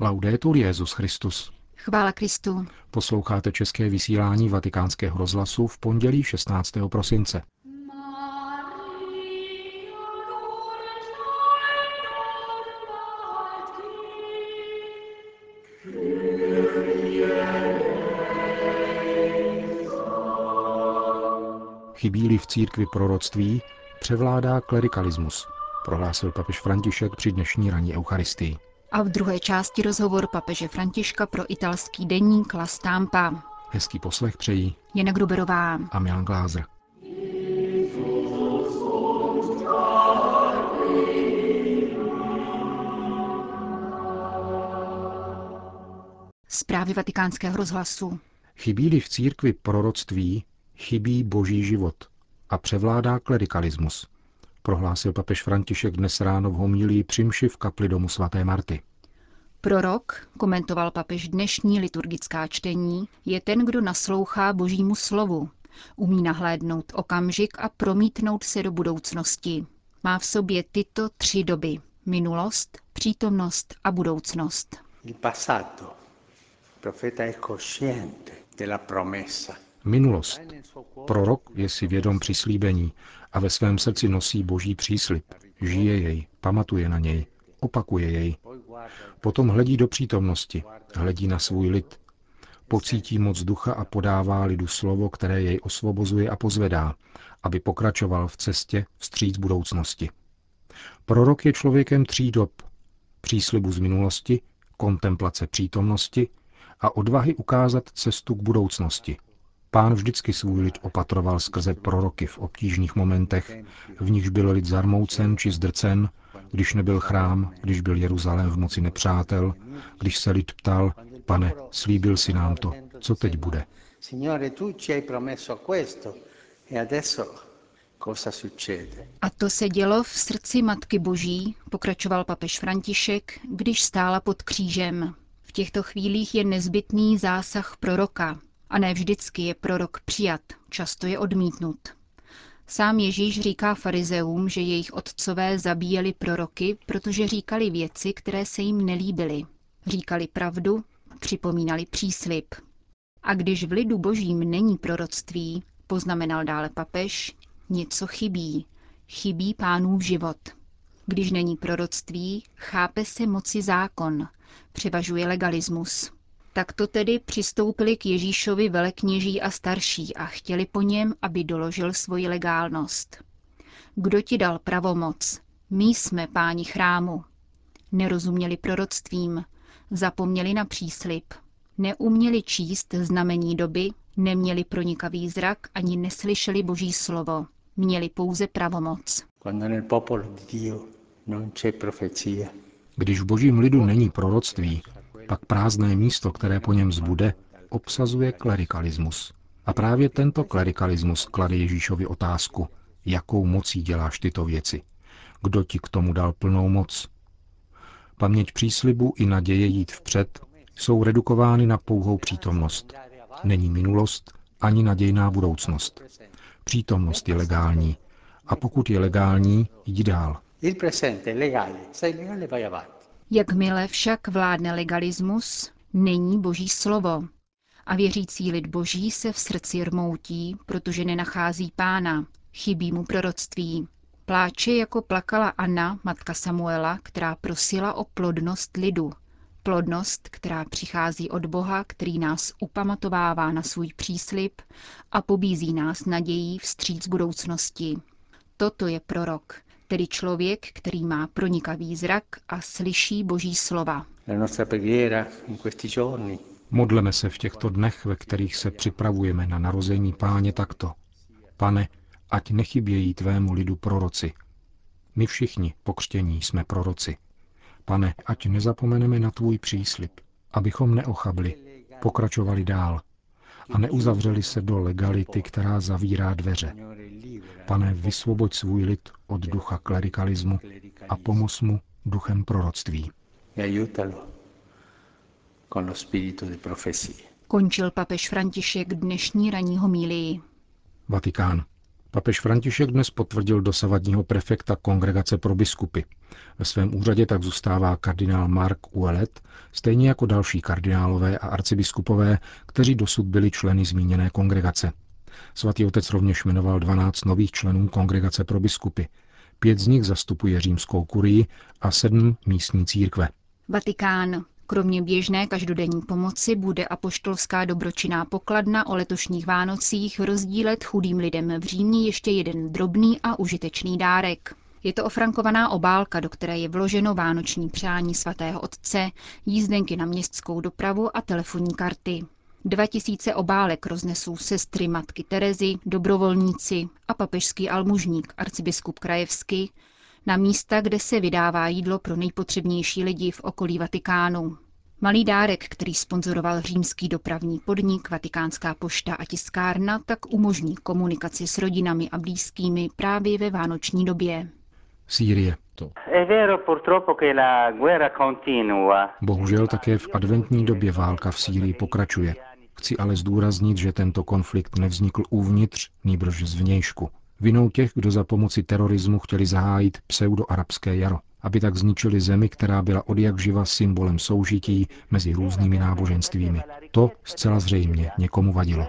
Laudetur Jezus Christus. Chvála Kristu. Posloucháte české vysílání Vatikánského rozhlasu v pondělí 16. prosince. Chybí-li v církvi proroctví, převládá klerikalismus, prohlásil papež František při dnešní ranní eucharistii. A v druhé části rozhovor papeže Františka pro italský deník La Stampa. Hezký poslech přejí Jana Gruberová a Milan Glázer. Zprávy vatikánského rozhlasu. Chybí-li v církvi proroctví, chybí boží život a převládá klerikalismus, prohlásil papež František dnes ráno v homílii přimši v kapli domu svaté Marty. Prorok, komentoval papež dnešní liturgická čtení, je ten, kdo naslouchá božímu slovu, umí nahlédnout okamžik a promítnout se do budoucnosti. Má v sobě tyto tři doby. Minulost, přítomnost a budoucnost. Il passato. Il profeta è cosciente della promessa. Minulost. Prorok je si vědom přislíbení a ve svém srdci nosí boží příslib. Žije jej, pamatuje na něj, opakuje jej. Potom hledí do přítomnosti, hledí na svůj lid. Pocítí moc ducha a podává lidu slovo, které jej osvobozuje a pozvedá, aby pokračoval v cestě vstříc budoucnosti. Prorok je člověkem tří dob. Příslibu z minulosti, kontemplace přítomnosti a odvahy ukázat cestu k budoucnosti. Pán vždycky svůj lid opatroval skrze proroky v obtížných momentech, v nichž byl lid zarmoucen či zdrcen, když nebyl chrám, když byl Jeruzalém v moci nepřátel, když se lid ptal, pane, slíbil si nám to, co teď bude. Signore, tu ci hai promesso questo e adesso cosa succede? A to se dělo v srdci Matky Boží, pokračoval papež František, když stála pod křížem. V těchto chvílích je nezbytný zásah proroka, a ne vždycky je prorok přijat, často je odmítnut. Sám Ježíš říká farizeům, že jejich otcové zabíjeli proroky, protože říkali věci, které se jim nelíbily. Říkali pravdu, připomínali příslip. A když v lidu božím není proroctví, poznamenal dále papež, něco chybí. Chybí pánův život. Když není proroctví, chápe se moci zákon, převažuje legalismus. Takto tedy přistoupili k Ježíšovi velekněží a starší a chtěli po něm, aby doložil svoji legálnost. Kdo ti dal pravomoc? My jsme páni chrámu. Nerozuměli proroctvím, zapomněli na příslip, neuměli číst znamení doby, neměli pronikavý zrak ani neslyšeli boží slovo. Měli pouze pravomoc. Quando nel popolo di Dio non c'è profezia, Když v božím lidu není proroctví, pak prázdné místo, které po něm zbude, obsazuje klerikalismus. A právě tento klerikalismus klade Ježíšovi otázku, jakou mocí děláš tyto věci. Kdo ti k tomu dal plnou moc? Paměť příslibu i naděje jít vpřed jsou redukovány na pouhou přítomnost. Není minulost ani nadějná budoucnost. Přítomnost je legální. A pokud je legální, jdi dál. il presente legale, sei legale vai avanti. Jakmile však vládne legalismus, není boží slovo. A věřící lid boží se v srdci rmoutí, protože nenachází pána, chybí mu proroctví. Pláče jako plakala Anna, matka Samuela, která prosila o plodnost lidu. Plodnost, která přichází od Boha, který nás upamatovává na svůj příslip a pobízí nás nadějí vstříc budoucnosti. Toto je prorok, tedy člověk, který má pronikavý zrak a slyší boží slova. Modleme se v těchto dnech, ve kterých se připravujeme na narození páně takto. Pane, ať nechybějí tvému lidu proroci. My všichni pokřtění jsme proroci. Pane, ať nezapomeneme na tvůj příslip, abychom neochabli, pokračovali dál a neuzavřeli se do legality, která zavírá dveře. Pane, vysvoboď svůj lid od ducha klerikalismu a pomoz mu duchem proroctví. Končil papež František dnešní ranní homílii. Vatikán. Papež František dnes potvrdil dosavadního prefekta Kongregace pro biskupy. Ve svém úřadě tak zůstává kardinál Mark Uelet, stejně jako další kardinálové a arcibiskupové, kteří dosud byli členy zmíněné kongregace. Svatý otec rovněž jmenoval 12 nových členů Kongregace pro biskupy. Pět z nich zastupuje římskou kurii a sedm místní církve. Vatikán. Kromě běžné každodenní pomoci bude apoštolská dobročinná pokladna o letošních Vánocích rozdílet chudým lidem v Římě ještě jeden drobný a užitečný dárek. Je to ofrankovaná obálka, do které je vloženo vánoční přání svatého otce, jízdenky na městskou dopravu a telefonní karty. 2000 obálek roznesou sestry matky Terezy, dobrovolníci a papežský almužník arcibiskup Krajevsky na místa, kde se vydává jídlo pro nejpotřebnější lidi v okolí Vatikánu. Malý dárek, který sponzoroval římský dopravní podnik, Vatikánská pošta a tiskárna, tak umožní komunikaci s rodinami a blízkými právě ve vánoční době. Sýrie. Bohužel také v adventní době válka v Sýrii pokračuje. Chci ale zdůraznit, že tento konflikt nevznikl uvnitř, nýbrž zvnějšku. Vinou těch, kdo za pomoci terorismu chtěli zahájit pseudoarabské jaro, aby tak zničili zemi, která byla od jak živa symbolem soužití mezi různými náboženstvími. To zcela zřejmě někomu vadilo.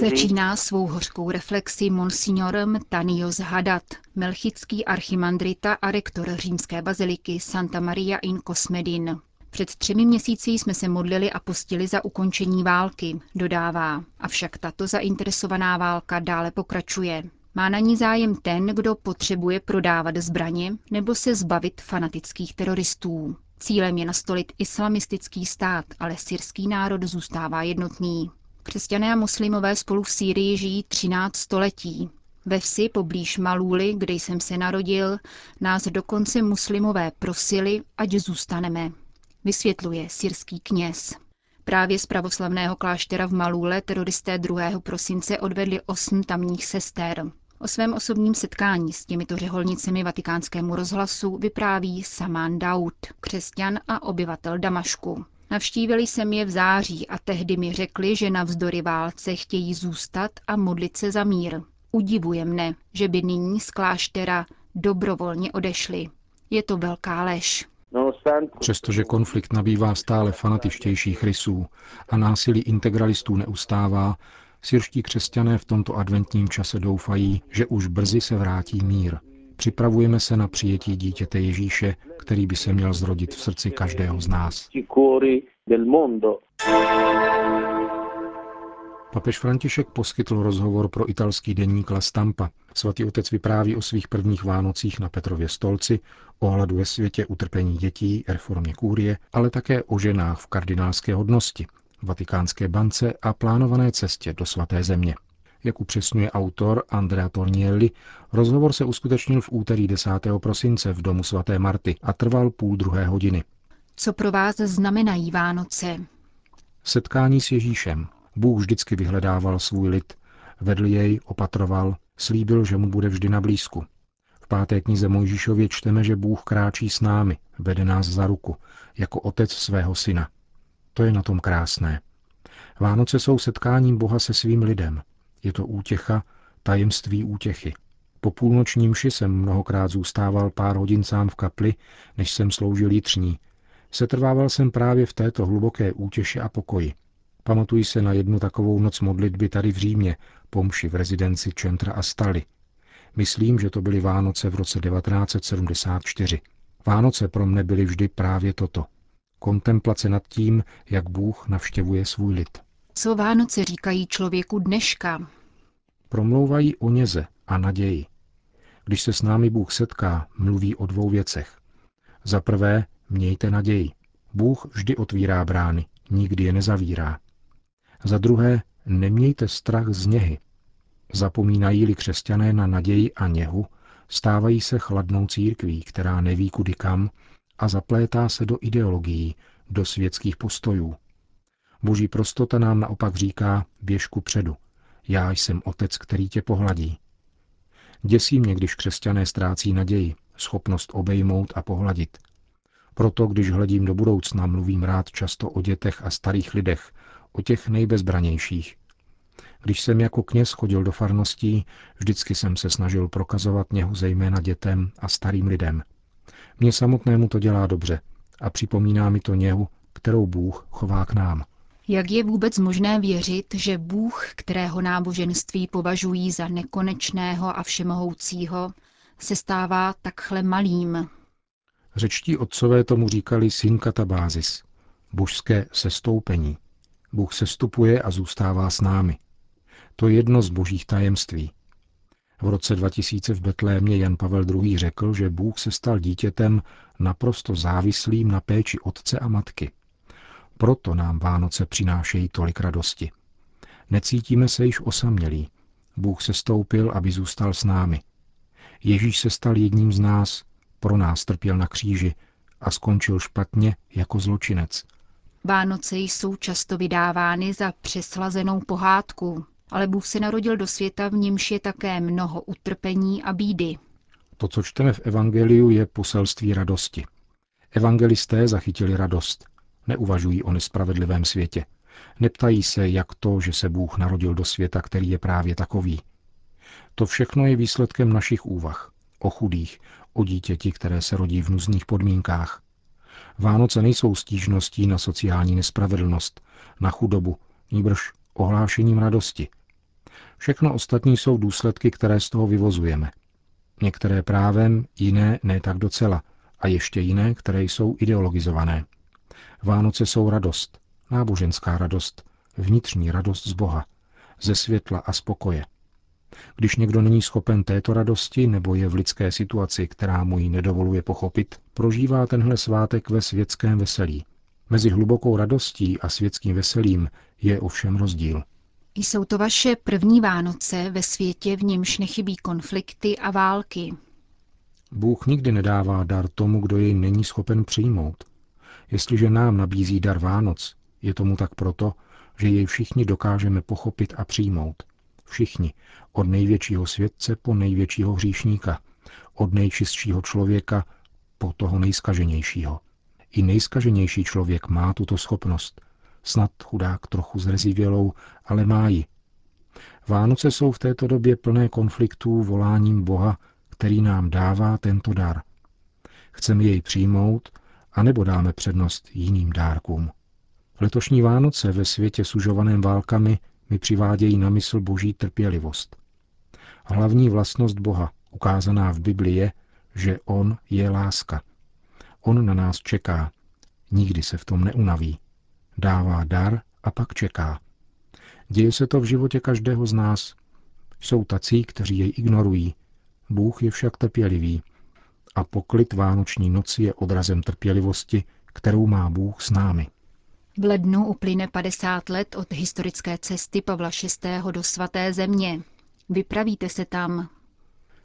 Začíná svou hořkou reflexi monsignor Mtanios Hadat, melchický archimandrita a rektor římské baziliky Santa Maria in Cosmedin. Před třemi měsíci jsme se modlili a postili za ukončení války, dodává. Avšak tato zainteresovaná válka dále pokračuje. Má na ní zájem ten, kdo potřebuje prodávat zbraně nebo se zbavit fanatických teroristů. Cílem je nastolit islamistický stát, ale syrský národ zůstává jednotný. Křesťané a muslimové spolu v Sýrii žijí 13 století. Ve vsi poblíž Malůly, kde jsem se narodil, nás dokonce muslimové prosili, ať zůstaneme vysvětluje syrský kněz. Právě z pravoslavného kláštera v Malůle teroristé 2. prosince odvedli osm tamních sester. O svém osobním setkání s těmito řeholnicemi vatikánskému rozhlasu vypráví Samán Daud, křesťan a obyvatel Damašku. Navštívili jsem je v září a tehdy mi řekli, že navzdory válce chtějí zůstat a modlit se za mír. Udivuje mne, že by nyní z kláštera dobrovolně odešli. Je to velká lež. Přestože konflikt nabývá stále fanatičtějších rysů a násilí integralistů neustává, syrští křesťané v tomto adventním čase doufají, že už brzy se vrátí mír. Připravujeme se na přijetí dítěte Ježíše, který by se měl zrodit v srdci každého z nás. Papež František poskytl rozhovor pro italský denník La Stampa. Svatý otec vypráví o svých prvních Vánocích na Petrově stolci, o hladu ve světě, utrpení dětí, reformě kůrie, ale také o ženách v kardinálské hodnosti, vatikánské bance a plánované cestě do svaté země. Jak upřesňuje autor Andrea Tornielli, rozhovor se uskutečnil v úterý 10. prosince v domu svaté Marty a trval půl druhé hodiny. Co pro vás znamenají Vánoce? Setkání s Ježíšem, Bůh vždycky vyhledával svůj lid, vedl jej, opatroval, slíbil, že mu bude vždy na blízku. V páté knize Mojžíšově čteme, že Bůh kráčí s námi, vede nás za ruku, jako otec svého syna. To je na tom krásné. Vánoce jsou setkáním Boha se svým lidem. Je to útěcha, tajemství útěchy. Po půlnočním mši jsem mnohokrát zůstával pár hodin sám v kapli, než jsem sloužil jitřní. Setrvával jsem právě v této hluboké útěše a pokoji. Pamatuji se na jednu takovou noc modlitby tady v Římě, pomši v rezidenci Centra a Stali. Myslím, že to byly Vánoce v roce 1974. Vánoce pro mne byly vždy právě toto. Kontemplace nad tím, jak Bůh navštěvuje svůj lid. Co Vánoce říkají člověku dneška? Promlouvají o něze a naději. Když se s námi Bůh setká, mluví o dvou věcech. Za prvé, mějte naději. Bůh vždy otvírá brány, nikdy je nezavírá. Za druhé, nemějte strach z něhy. Zapomínají-li křesťané na naději a něhu, stávají se chladnou církví, která neví kudy kam a zaplétá se do ideologií, do světských postojů. Boží prostota nám naopak říká, běž ku předu, já jsem otec, který tě pohladí. Děsí mě, když křesťané ztrácí naději, schopnost obejmout a pohladit. Proto, když hledím do budoucna, mluvím rád často o dětech a starých lidech, o těch nejbezbranějších. Když jsem jako kněz chodil do farností, vždycky jsem se snažil prokazovat něhu zejména dětem a starým lidem. Mně samotnému to dělá dobře a připomíná mi to něhu, kterou Bůh chová k nám. Jak je vůbec možné věřit, že Bůh, kterého náboženství považují za nekonečného a všemohoucího, se stává takhle malým? Řečtí otcové tomu říkali synkatabázis, božské sestoupení. Bůh sestupuje a zůstává s námi. To je jedno z božích tajemství. V roce 2000 v Betlémě Jan Pavel II. řekl, že Bůh se stal dítětem naprosto závislým na péči otce a matky. Proto nám Vánoce přinášejí tolik radosti. Necítíme se již osamělí. Bůh se stoupil, aby zůstal s námi. Ježíš se stal jedním z nás, pro nás trpěl na kříži a skončil špatně jako zločinec. Vánoce jsou často vydávány za přeslazenou pohádku, ale Bůh se narodil do světa, v němž je také mnoho utrpení a bídy. To, co čteme v Evangeliu, je poselství radosti. Evangelisté zachytili radost. Neuvažují o nespravedlivém světě. Neptají se, jak to, že se Bůh narodil do světa, který je právě takový. To všechno je výsledkem našich úvah. O chudých, o dítěti, které se rodí v nuzných podmínkách. Vánoce nejsou stížností na sociální nespravedlnost, na chudobu, níbrž ohlášením radosti. Všechno ostatní jsou důsledky, které z toho vyvozujeme. Některé právem, jiné ne tak docela, a ještě jiné, které jsou ideologizované. Vánoce jsou radost, náboženská radost, vnitřní radost z Boha, ze světla a spokoje. Když někdo není schopen této radosti nebo je v lidské situaci, která mu ji nedovoluje pochopit, prožívá tenhle svátek ve světském veselí. Mezi hlubokou radostí a světským veselím je ovšem rozdíl. Jsou to vaše první Vánoce ve světě, v němž nechybí konflikty a války. Bůh nikdy nedává dar tomu, kdo jej není schopen přijmout. Jestliže nám nabízí dar Vánoc, je tomu tak proto, že jej všichni dokážeme pochopit a přijmout. Všichni, od největšího světce po největšího hříšníka, od nejčistšího člověka po toho nejskaženějšího. I nejskaženější člověk má tuto schopnost. Snad chudák trochu zrezivělou, ale má ji. Vánoce jsou v této době plné konfliktů voláním Boha, který nám dává tento dar. Chceme jej přijmout, anebo dáme přednost jiným dárkům. Letošní Vánoce ve světě sužovaném válkami mi přivádějí na mysl boží trpělivost. Hlavní vlastnost Boha, ukázaná v Bibli, je, že On je láska. On na nás čeká. Nikdy se v tom neunaví. Dává dar a pak čeká. Děje se to v životě každého z nás. Jsou tací, kteří jej ignorují. Bůh je však trpělivý. A poklid Vánoční noci je odrazem trpělivosti, kterou má Bůh s námi. V lednu uplyne 50 let od historické cesty Pavla VI. do svaté země. Vypravíte se tam.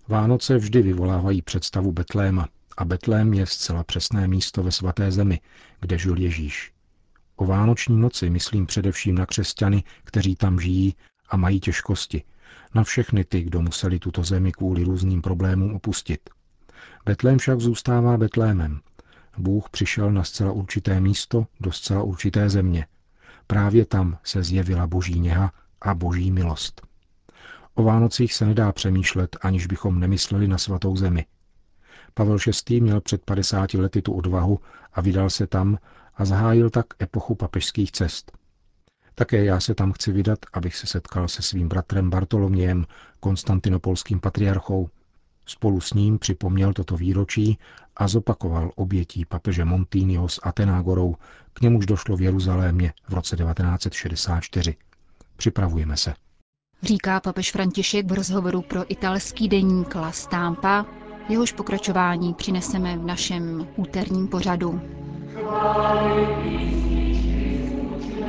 Vánoce vždy vyvolávají představu Betléma a Betlém je zcela přesné místo ve svaté zemi, kde žil Ježíš. O vánoční noci myslím především na křesťany, kteří tam žijí a mají těžkosti, na všechny ty, kdo museli tuto zemi kvůli různým problémům opustit. Betlém však zůstává Betlémem. Bůh přišel na zcela určité místo do zcela určité země. Právě tam se zjevila boží něha a boží milost. O Vánocích se nedá přemýšlet, aniž bychom nemysleli na svatou zemi. Pavel VI. měl před 50 lety tu odvahu a vydal se tam a zahájil tak epochu papežských cest. Také já se tam chci vydat, abych se setkal se svým bratrem Bartolomějem, konstantinopolským patriarchou. Spolu s ním připomněl toto výročí a zopakoval obětí papeže Montínyho s Atenágorou, k němuž došlo v Jeruzalémě v roce 1964. Připravujeme se. Říká papež František v rozhovoru pro italský deník La Stampa, jehož pokračování přineseme v našem úterním pořadu.